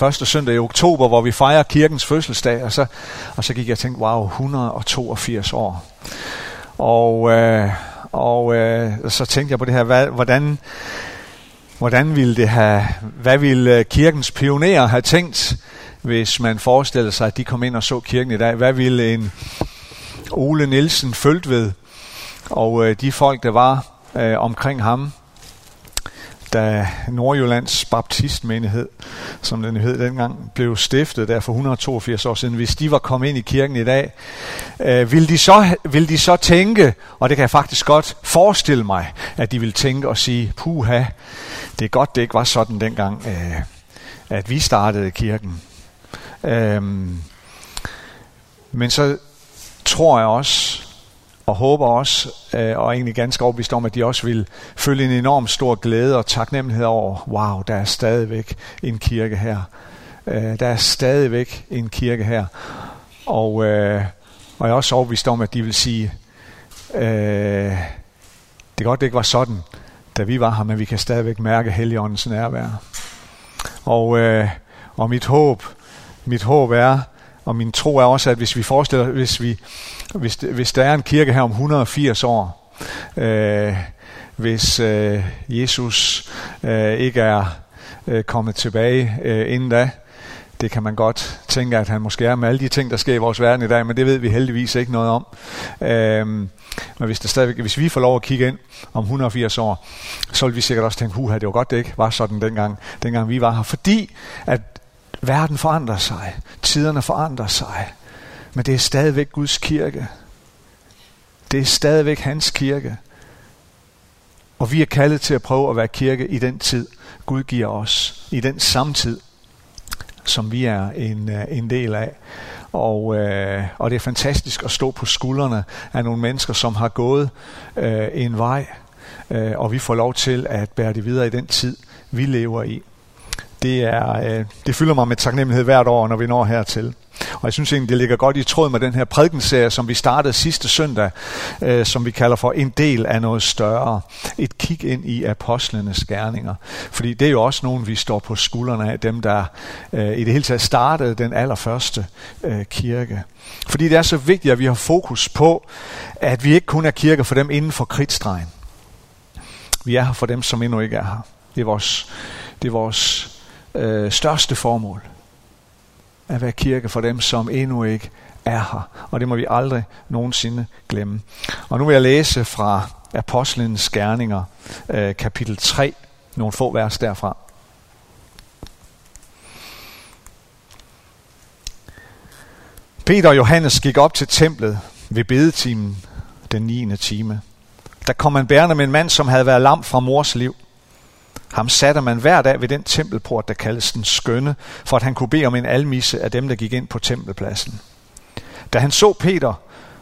første søndag i oktober, hvor vi fejrer kirkens fødselsdag, og så, og så gik jeg og tænkte, wow, 182 år. Og, øh, og øh, så tænkte jeg på det her, hvad, hvordan, hvordan ville det have, hvad ville øh, kirkens pionerer have tænkt, hvis man forestillede sig, at de kom ind og så kirken i dag? Hvad ville en Ole Nielsen følt ved, og øh, de folk, der var øh, omkring ham, da Nordjyllands baptistmenighed, som den hed dengang, blev stiftet der for 182 år siden, hvis de var kommet ind i kirken i dag, øh, ville, de så, ville de så tænke, og det kan jeg faktisk godt forestille mig, at de ville tænke og sige, puha, det er godt, det ikke var sådan dengang, øh, at vi startede kirken. Øh, men så tror jeg også, og håber også, øh, og egentlig ganske overbevist om, at de også vil føle en enorm stor glæde og taknemmelighed over, wow, der er stadigvæk en kirke her. Øh, der er stadigvæk en kirke her. Og, øh, og jeg er også overbevist om, at de vil sige, øh, det er godt, det ikke var sådan, da vi var her, men vi kan stadigvæk mærke Helligåndens nærvær. Og, øh, og mit håb, mit håb er, og min tro er også, at hvis vi forestiller, hvis, vi, hvis, hvis der er en kirke her om 180 år, øh, hvis øh, Jesus øh, ikke er øh, kommet tilbage øh, inden da, det kan man godt tænke, at han måske er med alle de ting, der sker i vores verden i dag, men det ved vi heldigvis ikke noget om. Øhm, men hvis, der stadigvæk, hvis vi får lov at kigge ind om 180 år, så vil vi sikkert også tænke, huha, det var godt, det ikke var sådan dengang, dengang vi var her. Fordi at Verden forandrer sig. Tiderne forandrer sig. Men det er stadigvæk Guds kirke. Det er stadigvæk hans kirke. Og vi er kaldet til at prøve at være kirke i den tid, Gud giver os. I den samtid, som vi er en, øh, en del af. Og, øh, og det er fantastisk at stå på skuldrene af nogle mennesker, som har gået øh, en vej. Øh, og vi får lov til at bære det videre i den tid, vi lever i det, er, øh, det fylder mig med taknemmelighed hvert år, når vi når hertil. Og jeg synes egentlig, det ligger godt i tråd med den her prædikenserie, som vi startede sidste søndag, øh, som vi kalder for en del af noget større. Et kig ind i apostlenes gerninger. Fordi det er jo også nogen, vi står på skuldrene af, dem der øh, i det hele taget startede den allerførste øh, kirke. Fordi det er så vigtigt, at vi har fokus på, at vi ikke kun er kirke for dem inden for kritstregen. Vi er her for dem, som endnu ikke er her. Det er vores, det er vores øh, største formål. At være kirke for dem, som endnu ikke er her. Og det må vi aldrig nogensinde glemme. Og nu vil jeg læse fra Apostlenes Gerninger, øh, kapitel 3, nogle få vers derfra. Peter og Johannes gik op til templet ved bedetimen den 9. time. Der kom man bærende med en mand, som havde været lam fra mors liv. Ham satte man hver dag ved den tempelport, der kaldes den skønne, for at han kunne bede om en almisse af dem, der gik ind på tempelpladsen. Da han så Peter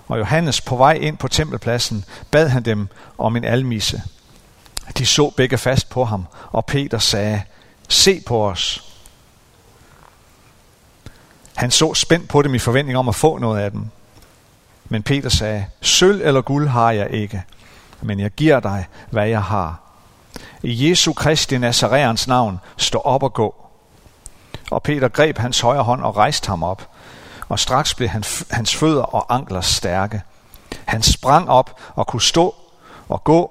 og Johannes på vej ind på tempelpladsen, bad han dem om en almisse. De så begge fast på ham, og Peter sagde, se på os. Han så spændt på dem i forventning om at få noget af dem. Men Peter sagde, sølv eller guld har jeg ikke, men jeg giver dig, hvad jeg har. I Jesu Kristi Nazareans navn, stå op og gå. Og Peter greb hans højre hånd og rejste ham op. Og straks blev han, hans fødder og ankler stærke. Han sprang op og kunne stå og gå,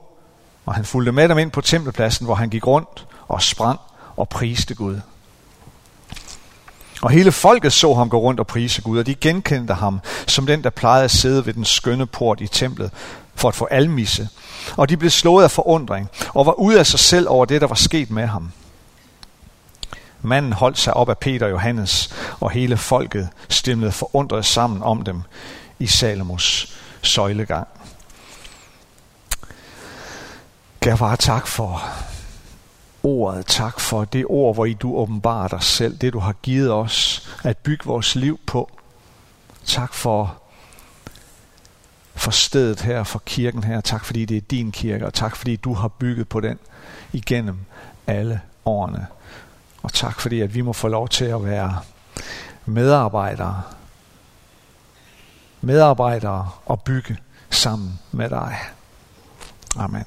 og han fulgte med dem ind på tempelpladsen, hvor han gik rundt og sprang og priste Gud. Og hele folket så ham gå rundt og prise Gud, og de genkendte ham som den, der plejede at sidde ved den skønne port i templet for at få almisse. Og de blev slået af forundring og var ude af sig selv over det, der var sket med ham. Manden holdt sig op af Peter og Johannes, og hele folket stemlede forundret sammen om dem i Salomos søjlegang. Kan bare tak for ordet. Tak for det ord, hvor I du åbenbarer dig selv. Det du har givet os at bygge vores liv på. Tak for for stedet her, for kirken her. Tak fordi det er din kirke, og tak fordi du har bygget på den igennem alle årene. Og tak fordi, at vi må få lov til at være medarbejdere. Medarbejdere og bygge sammen med dig. Amen.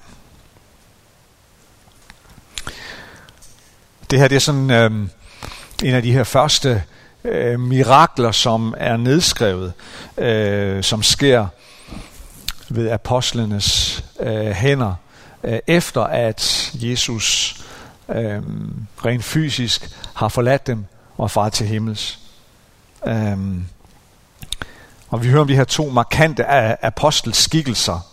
Det her det er sådan, øh, en af de her første øh, mirakler, som er nedskrevet, øh, som sker ved apostlenes øh, hænder, øh, efter at Jesus øh, rent fysisk har forladt dem og far til himmels. Øh, og vi hører om de her to markante apostelskikkelser,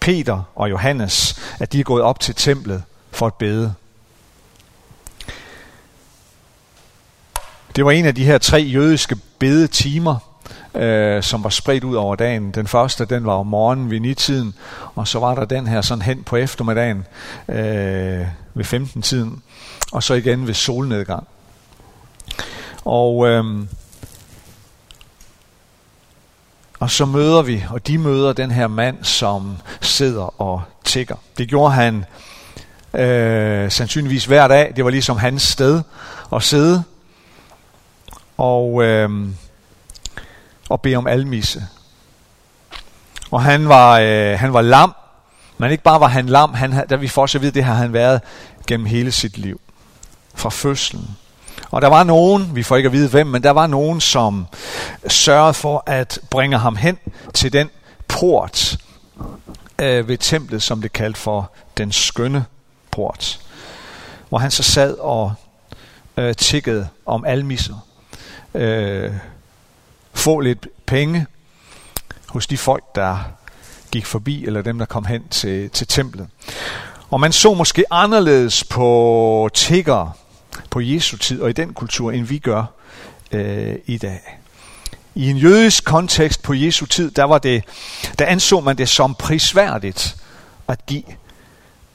Peter og Johannes, at de er gået op til templet for at bede. Det var en af de her tre jødiske bedetimer, øh, som var spredt ud over dagen. Den første, den var om morgenen ved nitiden, og så var der den her sådan hen på eftermiddagen øh, ved 15-tiden, og så igen ved solnedgang. Og, øh, og så møder vi, og de møder den her mand, som sidder og tigger. Det gjorde han øh, sandsynligvis hver dag. Det var ligesom hans sted at sidde og, øh, og bede om almisse. Og han var, øh, han var lam, men ikke bare var han lam, han, der vi får så vidt, det har han været gennem hele sit liv. Fra fødslen. Og der var nogen, vi får ikke at vide hvem, men der var nogen, som sørgede for at bringe ham hen til den port øh, ved templet, som det kaldte for den skønne port. Hvor han så sad og øh, tikkede om almisser øh, få lidt penge hos de folk, der gik forbi, eller dem, der kom hen til, til templet. Og man så måske anderledes på tigger på Jesu tid og i den kultur, end vi gør øh, i dag. I en jødisk kontekst på Jesu tid, der, var det, der anså man det som prisværdigt at give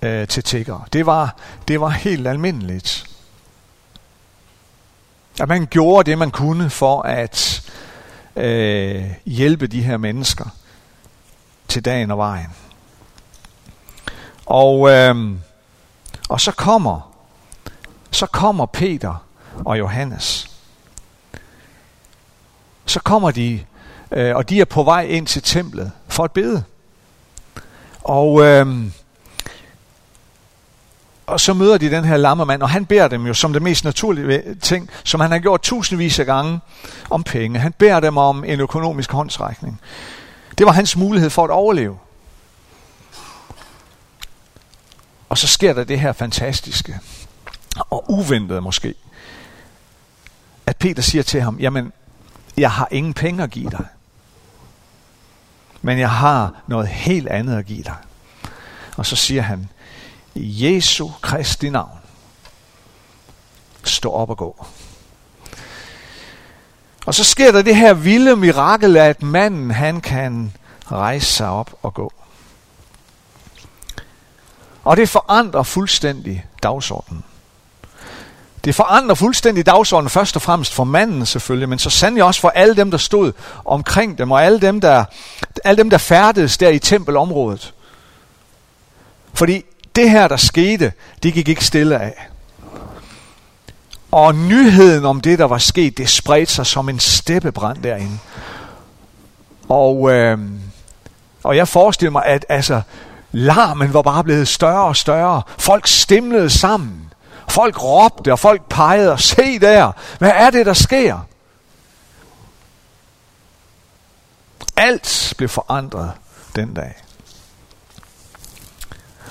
øh, til tiggere. Det var, det var helt almindeligt. At man gjorde det, man kunne for at øh, hjælpe de her mennesker til dagen og vejen. Og, øh, og så kommer, så kommer Peter og Johannes. Så kommer de, øh, og de er på vej ind til templet for at bede. Og øh, og så møder de den her lammermand, og han beder dem jo som det mest naturlige ting, som han har gjort tusindvis af gange, om penge. Han beder dem om en økonomisk håndsrækning. Det var hans mulighed for at overleve. Og så sker der det her fantastiske, og uventede måske, at Peter siger til ham, jamen, jeg har ingen penge at give dig, men jeg har noget helt andet at give dig. Og så siger han, i Jesu Kristi navn. Stå op og gå. Og så sker der det her vilde mirakel, at manden han kan rejse sig op og gå. Og det forandrer fuldstændig dagsordenen. Det forandrer fuldstændig dagsordenen, først og fremmest for manden selvfølgelig, men så sandelig også for alle dem, der stod omkring dem, og alle dem, der, alle dem, der færdedes der i tempelområdet. Fordi det her, der skete, det gik ikke stille af. Og nyheden om det, der var sket, det spredte sig som en steppebrand derinde. Og, øh, og jeg forestiller mig, at altså, larmen var bare blevet større og større. Folk stemlede sammen. Folk råbte, og folk pegede, og se der, hvad er det, der sker? Alt blev forandret den dag.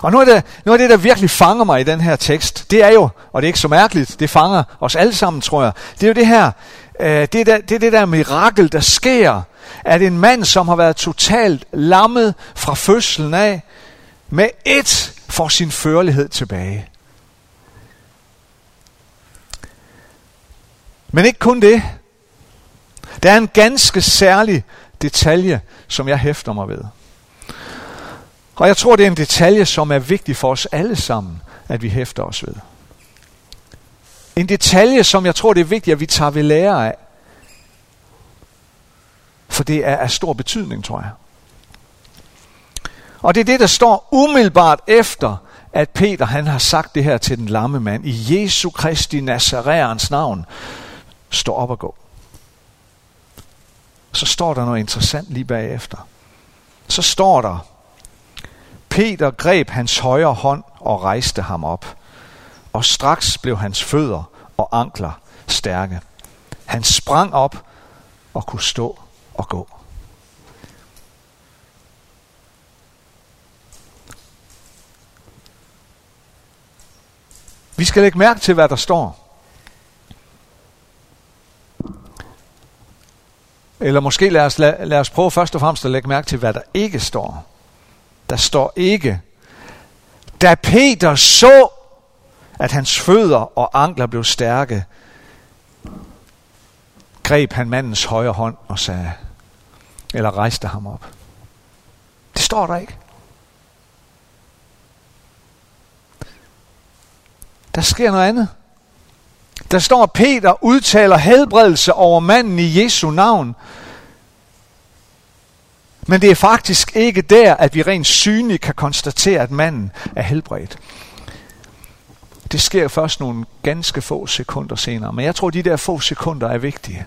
Og noget af, det, noget af det, der virkelig fanger mig i den her tekst, det er jo, og det er ikke så mærkeligt, det fanger os alle sammen, tror jeg, det er jo det her, øh, det, er der, det er det der mirakel, der sker, at en mand, som har været totalt lammet fra fødslen af, med et får sin førlighed tilbage. Men ikke kun det. Der er en ganske særlig detalje, som jeg hæfter mig ved. Og jeg tror, det er en detalje, som er vigtig for os alle sammen, at vi hæfter os ved. En detalje, som jeg tror, det er vigtigt, at vi tager ved lære af. For det er af stor betydning, tror jeg. Og det er det, der står umiddelbart efter, at Peter han har sagt det her til den lamme mand. I Jesu Kristi Nazareans navn, stå op og gå. Så står der noget interessant lige bagefter. Så står der, Peter greb hans højre hånd og rejste ham op. Og straks blev hans fødder og ankler stærke. Han sprang op og kunne stå og gå. Vi skal lægge mærke til, hvad der står. Eller måske lad os, lad, lad os prøve først og fremmest at lægge mærke til, hvad der ikke står. Der står ikke, da Peter så, at hans fødder og ankler blev stærke, greb han mandens højre hånd og sagde, eller rejste ham op. Det står der ikke. Der sker noget andet. Der står, at Peter udtaler helbredelse over manden i Jesu navn. Men det er faktisk ikke der, at vi rent synligt kan konstatere, at manden er helbredt. Det sker først nogle ganske få sekunder senere. Men jeg tror, de der få sekunder er vigtige.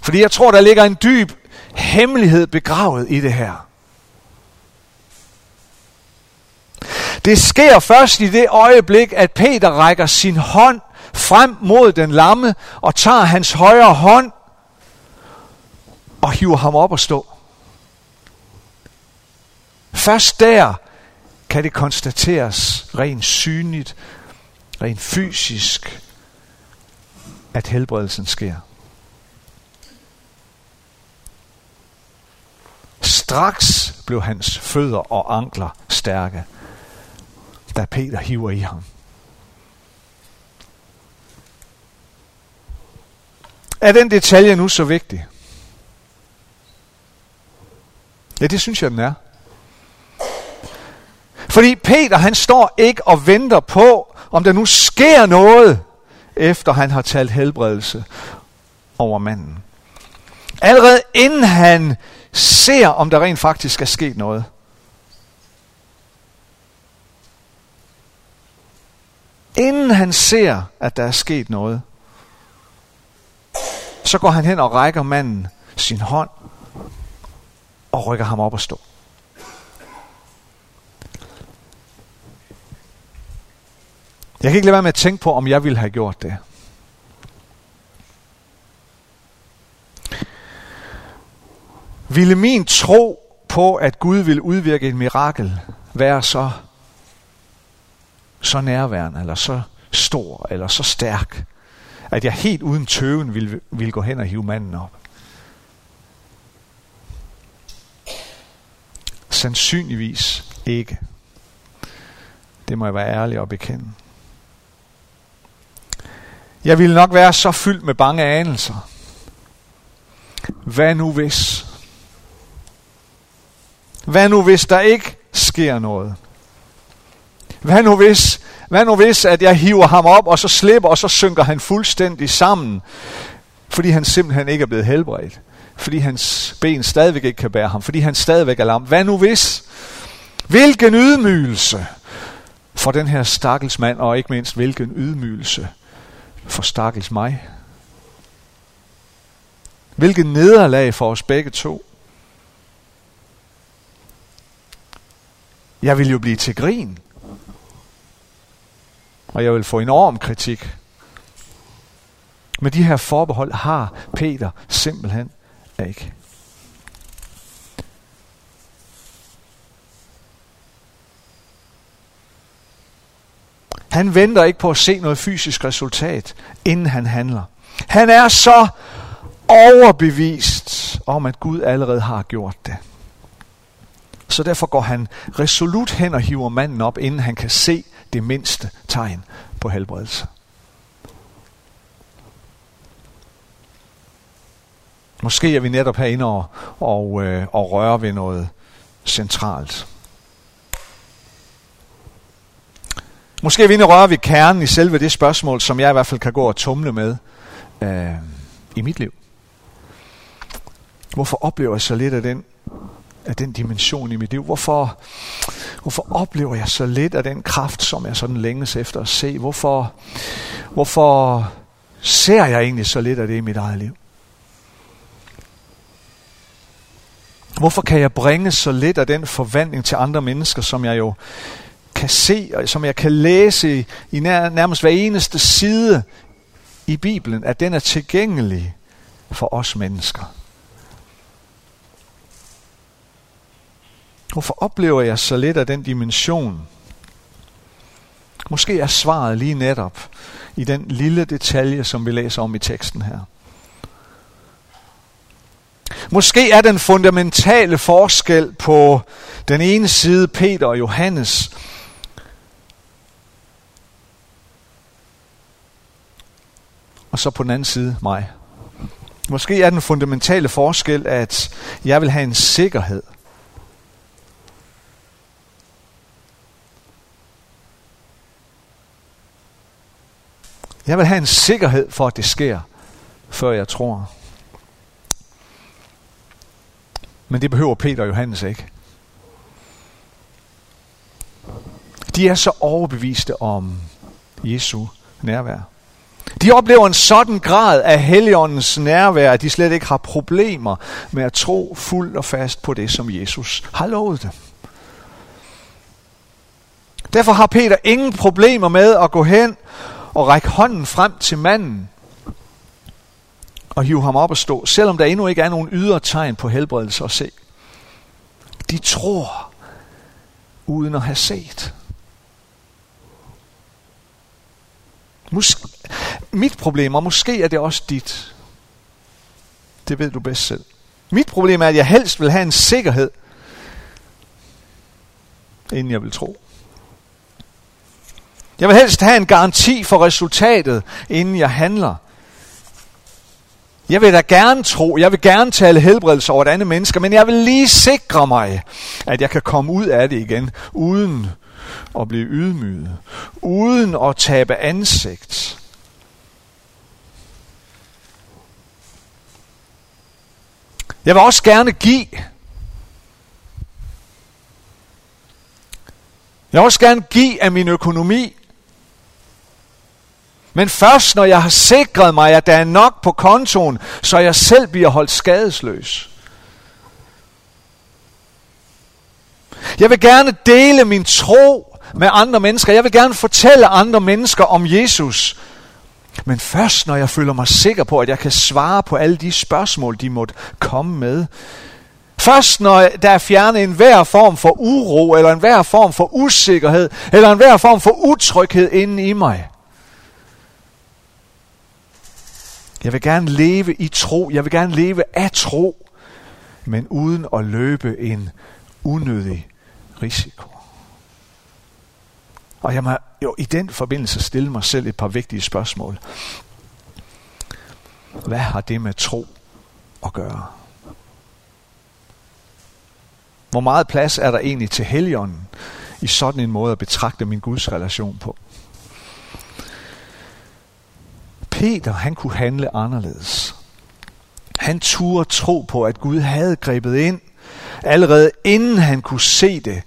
Fordi jeg tror, der ligger en dyb hemmelighed begravet i det her. Det sker først i det øjeblik, at Peter rækker sin hånd frem mod den lamme og tager hans højre hånd og hiver ham op og stå. Først der kan det konstateres rent synligt, rent fysisk, at helbredelsen sker. Straks blev hans fødder og ankler stærke da Peter hiver i ham. Er den detalje nu så vigtig? Ja, det synes jeg, den er. Fordi Peter, han står ikke og venter på, om der nu sker noget, efter han har talt helbredelse over manden. Allerede inden han ser, om der rent faktisk er sket noget, Inden han ser, at der er sket noget, så går han hen og rækker manden sin hånd og rykker ham op og stå. Jeg kan ikke lade være med at tænke på, om jeg ville have gjort det. Ville min tro på, at Gud vil udvirke et mirakel, være så så nærværende, eller så stor, eller så stærk, at jeg helt uden tøven ville, ville gå hen og hive manden op. Sandsynligvis ikke. Det må jeg være ærlig og bekende. Jeg ville nok være så fyldt med bange anelser. Hvad nu hvis? Hvad nu hvis der ikke sker noget? Hvad nu hvis, hvad nu hvis, at jeg hiver ham op, og så slipper, og så synker han fuldstændig sammen, fordi han simpelthen ikke er blevet helbredt. Fordi hans ben stadigvæk ikke kan bære ham. Fordi han stadigvæk er lam. Hvad nu hvis? Hvilken ydmygelse for den her stakkels mand, og ikke mindst hvilken ydmygelse for stakkels mig. Hvilket nederlag for os begge to. Jeg vil jo blive til grin og jeg vil få enorm kritik. Men de her forbehold har Peter simpelthen ikke. Han venter ikke på at se noget fysisk resultat, inden han handler. Han er så overbevist om, at Gud allerede har gjort det. Så derfor går han resolut hen og hiver manden op, inden han kan se det mindste tegn på helbredelse. Måske er vi netop herinde og, og, øh, og rører ved noget centralt. Måske er vi inde og rører ved kernen i selve det spørgsmål, som jeg i hvert fald kan gå og tumle med øh, i mit liv. Hvorfor oplever jeg så lidt af den af den dimension i mit liv? Hvorfor, hvorfor oplever jeg så lidt af den kraft, som jeg sådan længes efter at se? Hvorfor, hvorfor ser jeg egentlig så lidt af det i mit eget liv? Hvorfor kan jeg bringe så lidt af den forvandling til andre mennesker, som jeg jo kan se, og som jeg kan læse i nærmest hver eneste side i Bibelen, at den er tilgængelig for os mennesker. Hvorfor oplever jeg så lidt af den dimension? Måske er svaret lige netop i den lille detalje, som vi læser om i teksten her. Måske er den fundamentale forskel på den ene side Peter og Johannes, og så på den anden side mig. Måske er den fundamentale forskel, at jeg vil have en sikkerhed. Jeg vil have en sikkerhed for, at det sker, før jeg tror. Men det behøver Peter og Johannes ikke. De er så overbeviste om Jesu nærvær. De oplever en sådan grad af Helligåndens nærvær, at de slet ikke har problemer med at tro fuldt og fast på det, som Jesus har lovet dem. Derfor har Peter ingen problemer med at gå hen og række hånden frem til manden og hive ham op og stå, selvom der endnu ikke er nogen ydre tegn på helbredelse at se. De tror uden at have set. Måske, mit problem, og måske er det også dit, det ved du bedst selv. Mit problem er, at jeg helst vil have en sikkerhed, inden jeg vil tro. Jeg vil helst have en garanti for resultatet, inden jeg handler. Jeg vil da gerne tro, jeg vil gerne tale helbredelse over et andet menneske, men jeg vil lige sikre mig, at jeg kan komme ud af det igen, uden at blive ydmyget, uden at tabe ansigt. Jeg vil også gerne give. Jeg vil også gerne give af min økonomi. Men først når jeg har sikret mig, at der er nok på kontoen, så jeg selv bliver holdt skadesløs. Jeg vil gerne dele min tro med andre mennesker. Jeg vil gerne fortælle andre mennesker om Jesus. Men først når jeg føler mig sikker på, at jeg kan svare på alle de spørgsmål, de måtte komme med. Først når der er fjernet enhver form for uro, eller enhver form for usikkerhed, eller enhver form for utryghed inden i mig. Jeg vil gerne leve i tro. Jeg vil gerne leve af tro. Men uden at løbe en unødig risiko. Og jeg må jo i den forbindelse stille mig selv et par vigtige spørgsmål. Hvad har det med tro at gøre? Hvor meget plads er der egentlig til helligånden i sådan en måde at betragte min Guds relation på? Peter, han kunne handle anderledes. Han turde tro på, at Gud havde grebet ind, allerede inden han kunne se det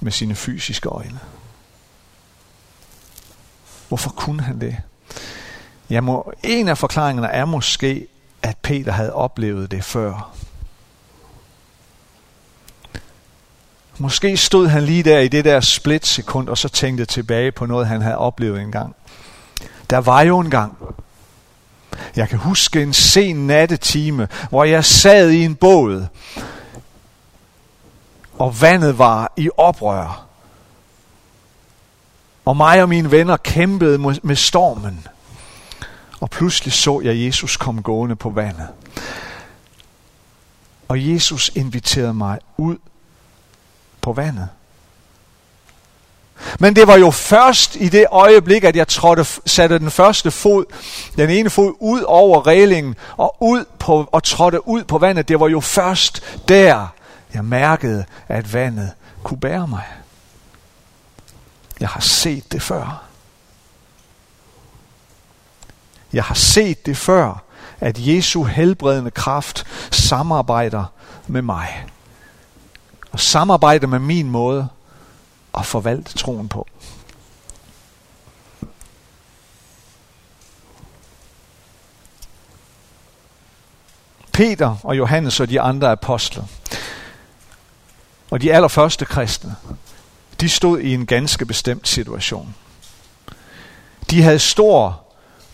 med sine fysiske øjne. Hvorfor kunne han det? Jeg må, en af forklaringerne er måske, at Peter havde oplevet det før. Måske stod han lige der i det der splitsekund, og så tænkte tilbage på noget, han havde oplevet engang. Der var jo en gang, jeg kan huske en sen nattetime, hvor jeg sad i en båd, og vandet var i oprør. Og mig og mine venner kæmpede med stormen. Og pludselig så jeg Jesus komme gående på vandet. Og Jesus inviterede mig ud på vandet. Men det var jo først i det øjeblik, at jeg trådte, satte den første fod, den ene fod ud over reglingen og, ud på, og trådte ud på vandet. Det var jo først der, jeg mærkede, at vandet kunne bære mig. Jeg har set det før. Jeg har set det før, at Jesu helbredende kraft samarbejder med mig. Og samarbejder med min måde at forvalte troen på. Peter og Johannes og de andre apostle, og de allerførste kristne, de stod i en ganske bestemt situation. De havde stor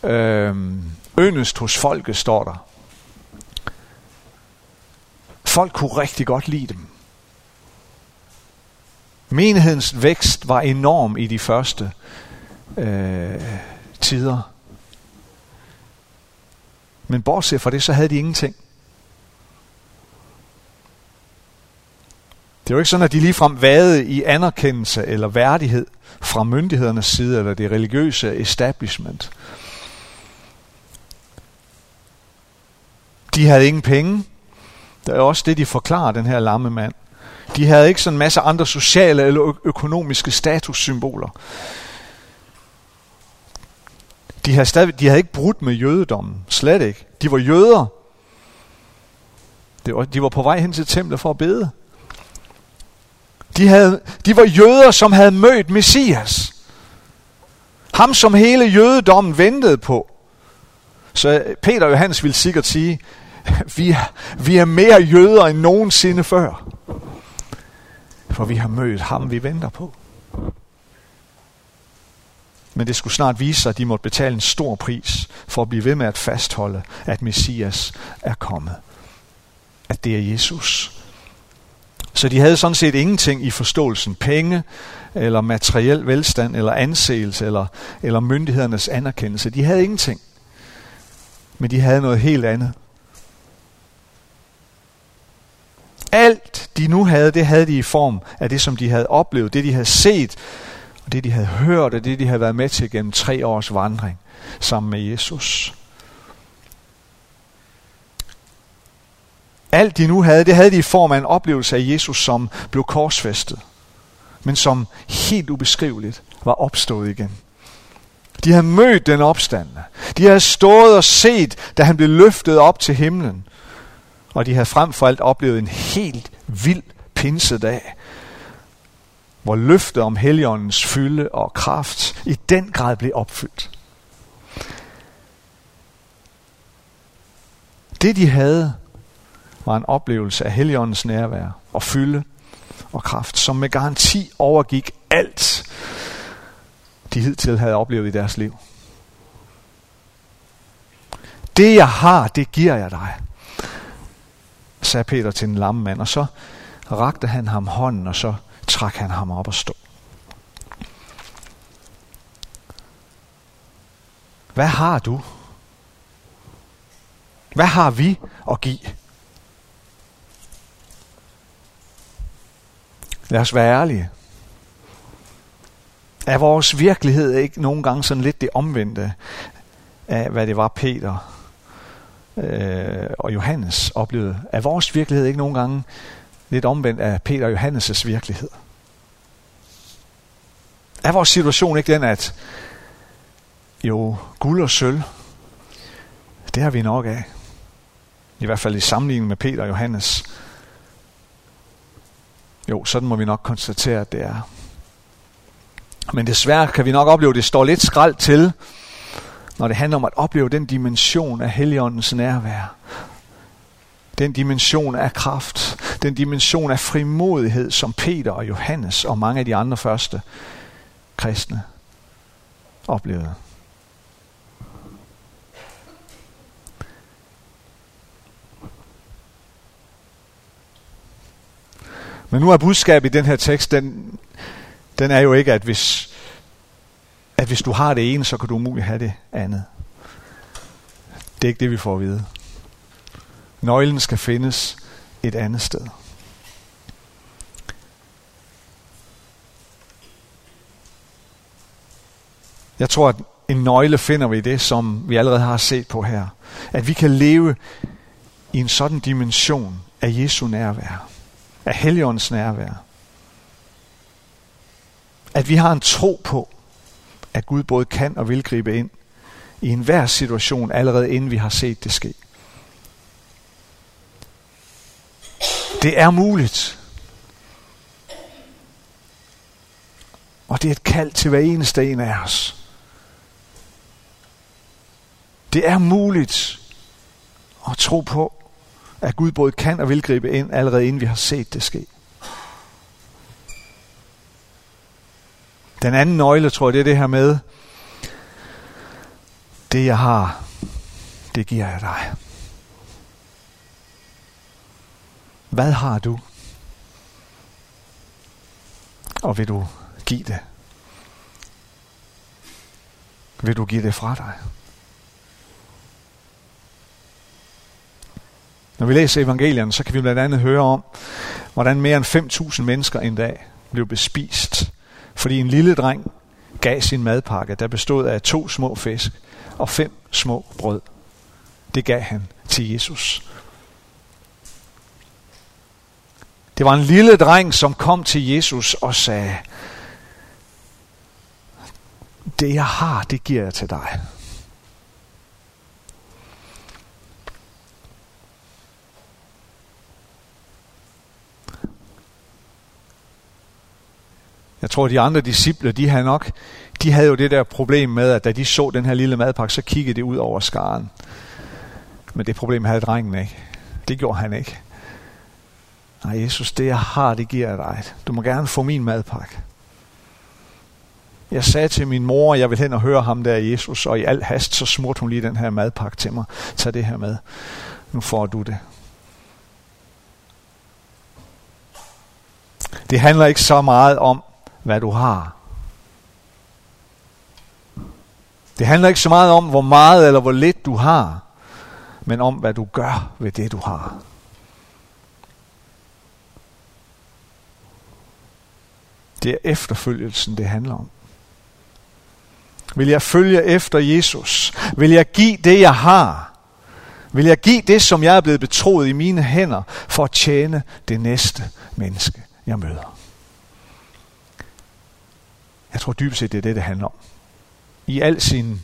øh, yndest hos folket, står der. Folk kunne rigtig godt lide dem. Menighedens vækst var enorm i de første øh, tider. Men bortset fra det, så havde de ingenting. Det var ikke sådan, at de ligefrem vadede i anerkendelse eller værdighed fra myndighedernes side, eller det religiøse establishment. De havde ingen penge. Det er også det, de forklarer, den her lamme mand. De havde ikke sådan en masse andre sociale eller økonomiske statussymboler. De havde, stadig, de havde ikke brudt med jødedommen. Slet ikke. De var jøder. Det var, de var på vej hen til templet for at bede. De, havde, de var jøder, som havde mødt Messias. Ham, som hele jødedommen ventede på. Så Peter og Johannes ville sikkert sige, vi er, vi er mere jøder end nogensinde før. For vi har mødt ham, vi venter på. Men det skulle snart vise sig, at de måtte betale en stor pris for at blive ved med at fastholde, at Messias er kommet. At det er Jesus. Så de havde sådan set ingenting i forståelsen. Penge, eller materiel velstand, eller anseelse, eller, eller myndighedernes anerkendelse. De havde ingenting. Men de havde noget helt andet. Alt de nu havde, det havde de i form af det, som de havde oplevet, det de havde set, og det de havde hørt, og det de havde været med til gennem tre års vandring sammen med Jesus. Alt de nu havde, det havde de i form af en oplevelse af Jesus, som blev korsfæstet, men som helt ubeskriveligt var opstået igen. De havde mødt den opstandende. De havde stået og set, da han blev løftet op til himlen. Og de havde frem for alt oplevet en helt vild pinsedag, hvor løftet om heligåndens fylde og kraft i den grad blev opfyldt. Det de havde, var en oplevelse af heligåndens nærvær og fylde og kraft, som med garanti overgik alt, de hidtil havde oplevet i deres liv. Det jeg har, det giver jeg dig, sagde Peter til den lamme mand, og så rakte han ham hånden, og så trak han ham op og stå. Hvad har du? Hvad har vi at give? Lad os være ærlige. Er vores virkelighed ikke nogle gange sådan lidt det omvendte af, hvad det var Peter øh, og Johannes oplevede? Er vores virkelighed ikke nogle gange lidt omvendt af Peter og Johannes' virkelighed? Er vores situation ikke den, at jo, guld og sølv, det har vi nok af. I hvert fald i sammenligning med Peter og Johannes. Jo, sådan må vi nok konstatere, at det er. Men desværre kan vi nok opleve, at det står lidt skrald til, når det handler om at opleve den dimension af Helligåndens nærvær. Den dimension af kraft, den dimension af frimodighed, som Peter og Johannes og mange af de andre første kristne oplevede. Men nu er budskabet i den her tekst, den, den er jo ikke, at hvis, at hvis du har det ene, så kan du umuligt have det andet. Det er ikke det, vi får at vide. Nøglen skal findes et andet sted. Jeg tror, at en nøgle finder vi i det, som vi allerede har set på her. At vi kan leve i en sådan dimension af Jesu nærvær. Af Helligåndens nærvær. At vi har en tro på, at Gud både kan og vil gribe ind i enhver situation, allerede inden vi har set det ske. Det er muligt. Og det er et kald til hver eneste en af os. Det er muligt at tro på, at Gud både kan og vil gribe ind, allerede inden vi har set det ske. Den anden nøgle, tror jeg, det er det her med, det jeg har, det giver jeg dig. Hvad har du? Og vil du give det? Vil du give det fra dig? Når vi læser evangelierne, så kan vi blandt andet høre om, hvordan mere end 5.000 mennesker en dag blev bespist, fordi en lille dreng gav sin madpakke, der bestod af to små fisk og fem små brød. Det gav han til Jesus. Det var en lille dreng, som kom til Jesus og sagde, det jeg har, det giver jeg til dig. Jeg tror, de andre disciple, de havde nok, de havde jo det der problem med, at da de så den her lille madpakke, så kiggede de ud over skaren. Men det problem havde drengen ikke. Det gjorde han ikke. Nej, Jesus, det jeg har, det giver jeg dig. Du må gerne få min madpakke. Jeg sagde til min mor, at jeg vil hen og høre ham der, Jesus, og i al hast, så smurte hun lige den her madpakke til mig. Tag det her med. Nu får du det. Det handler ikke så meget om, hvad du har. Det handler ikke så meget om, hvor meget eller hvor lidt du har, men om, hvad du gør ved det, du har. Det er efterfølgelsen, det handler om. Vil jeg følge efter Jesus? Vil jeg give det, jeg har? Vil jeg give det, som jeg er blevet betroet i mine hænder, for at tjene det næste menneske, jeg møder? Jeg tror dybest set, det er det, det handler om. I al sin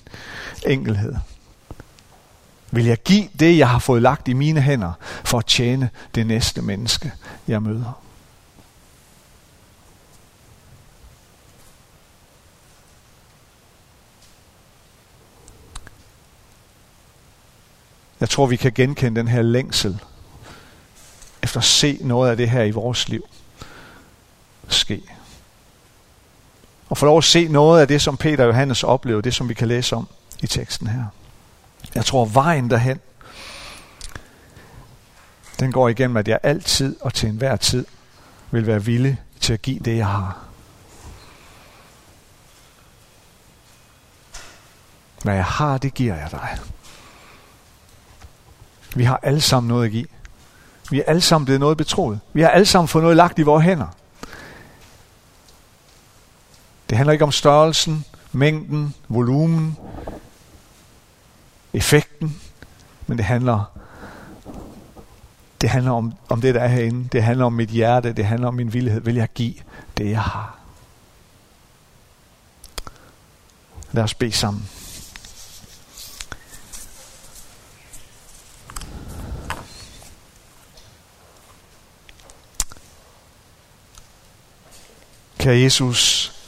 enkelhed. Vil jeg give det, jeg har fået lagt i mine hænder, for at tjene det næste menneske, jeg møder? Jeg tror, vi kan genkende den her længsel efter at se noget af det her i vores liv ske. Og få lov at se noget af det, som Peter og Johannes oplevede, det som vi kan læse om i teksten her. Jeg tror, vejen derhen, den går igennem, at jeg altid og til enhver tid vil være villig til at give det, jeg har. Hvad jeg har, det giver jeg dig. Vi har alle sammen noget at give. Vi er alle sammen blevet noget betroet. Vi har alle sammen fået noget lagt i vores hænder. Det handler ikke om størrelsen, mængden, volumen, effekten, men det handler det handler om, om det, der er herinde. Det handler om mit hjerte. Det handler om min villighed. Vil jeg give det, jeg har? Lad os bede sammen. Kære Jesus,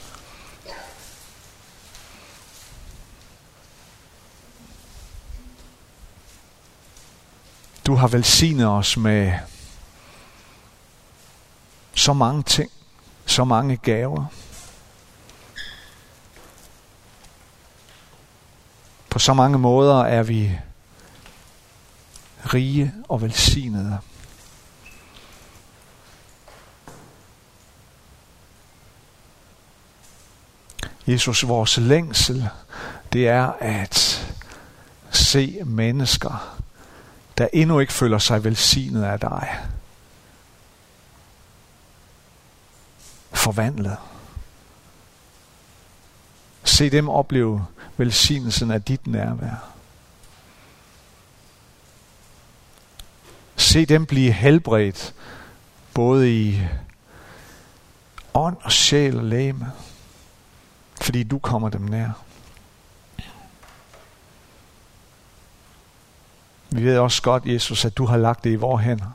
du har velsignet os med så mange ting, så mange gaver. På så mange måder er vi rige og velsignede. Jesus, vores længsel, det er at se mennesker, der endnu ikke føler sig velsignet af dig. Forvandlet. Se dem opleve velsignelsen af dit nærvær. Se dem blive helbredt, både i ånd og sjæl og læme fordi du kommer dem nær. Vi ved også godt, Jesus, at du har lagt det i vores hænder.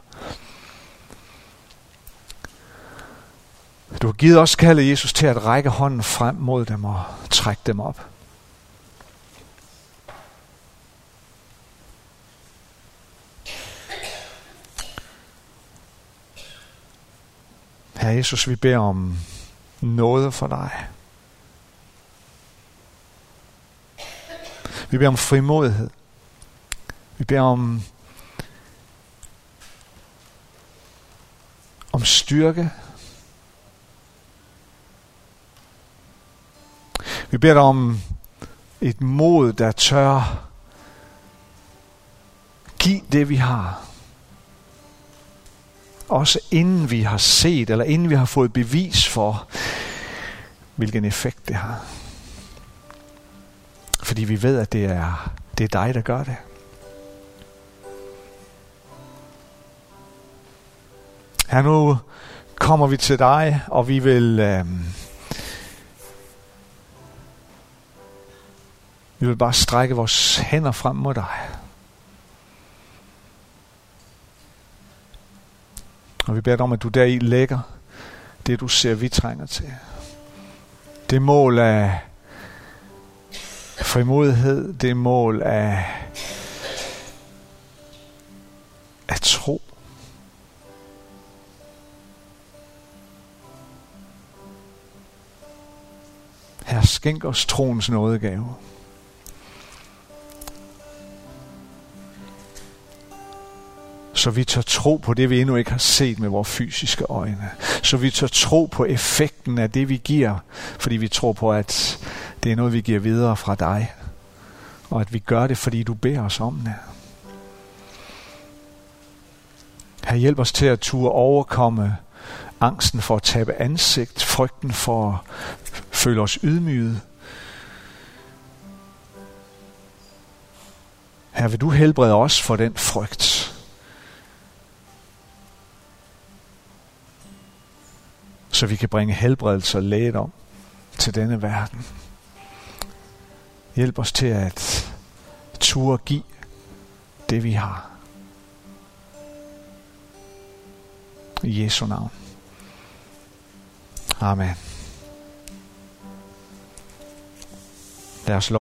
Du har givet os kaldet, Jesus, til at række hånden frem mod dem og trække dem op. Herre Jesus, vi beder om noget for dig. Vi beder om frimodighed. Vi beder om, om styrke. Vi beder dig om et mod, der tør give det, vi har. Også inden vi har set, eller inden vi har fået bevis for, hvilken effekt det har. Fordi vi ved, at det er, det er dig, der gør det. Her nu kommer vi til dig, og vi vil... Øh, vi vil bare strække vores hænder frem mod dig. Og vi beder dig om, at du deri lægger det, du ser, vi trænger til. Det mål af frimodighed, det mål af af tro. Her skænk os troens nådegave. Så vi tør tro på det, vi endnu ikke har set med vores fysiske øjne. Så vi tør tro på effekten af det, vi giver, fordi vi tror på, at det er noget, vi giver videre fra dig. Og at vi gør det, fordi du beder os om det. Her hjælp os til at turde overkomme angsten for at tabe ansigt, frygten for føle os ydmyget. Her vil du helbrede os for den frygt. Så vi kan bringe helbredelse og lægedom til denne verden. Hjælp os til at turde give det vi har. I Jesu navn. Amen. Lad os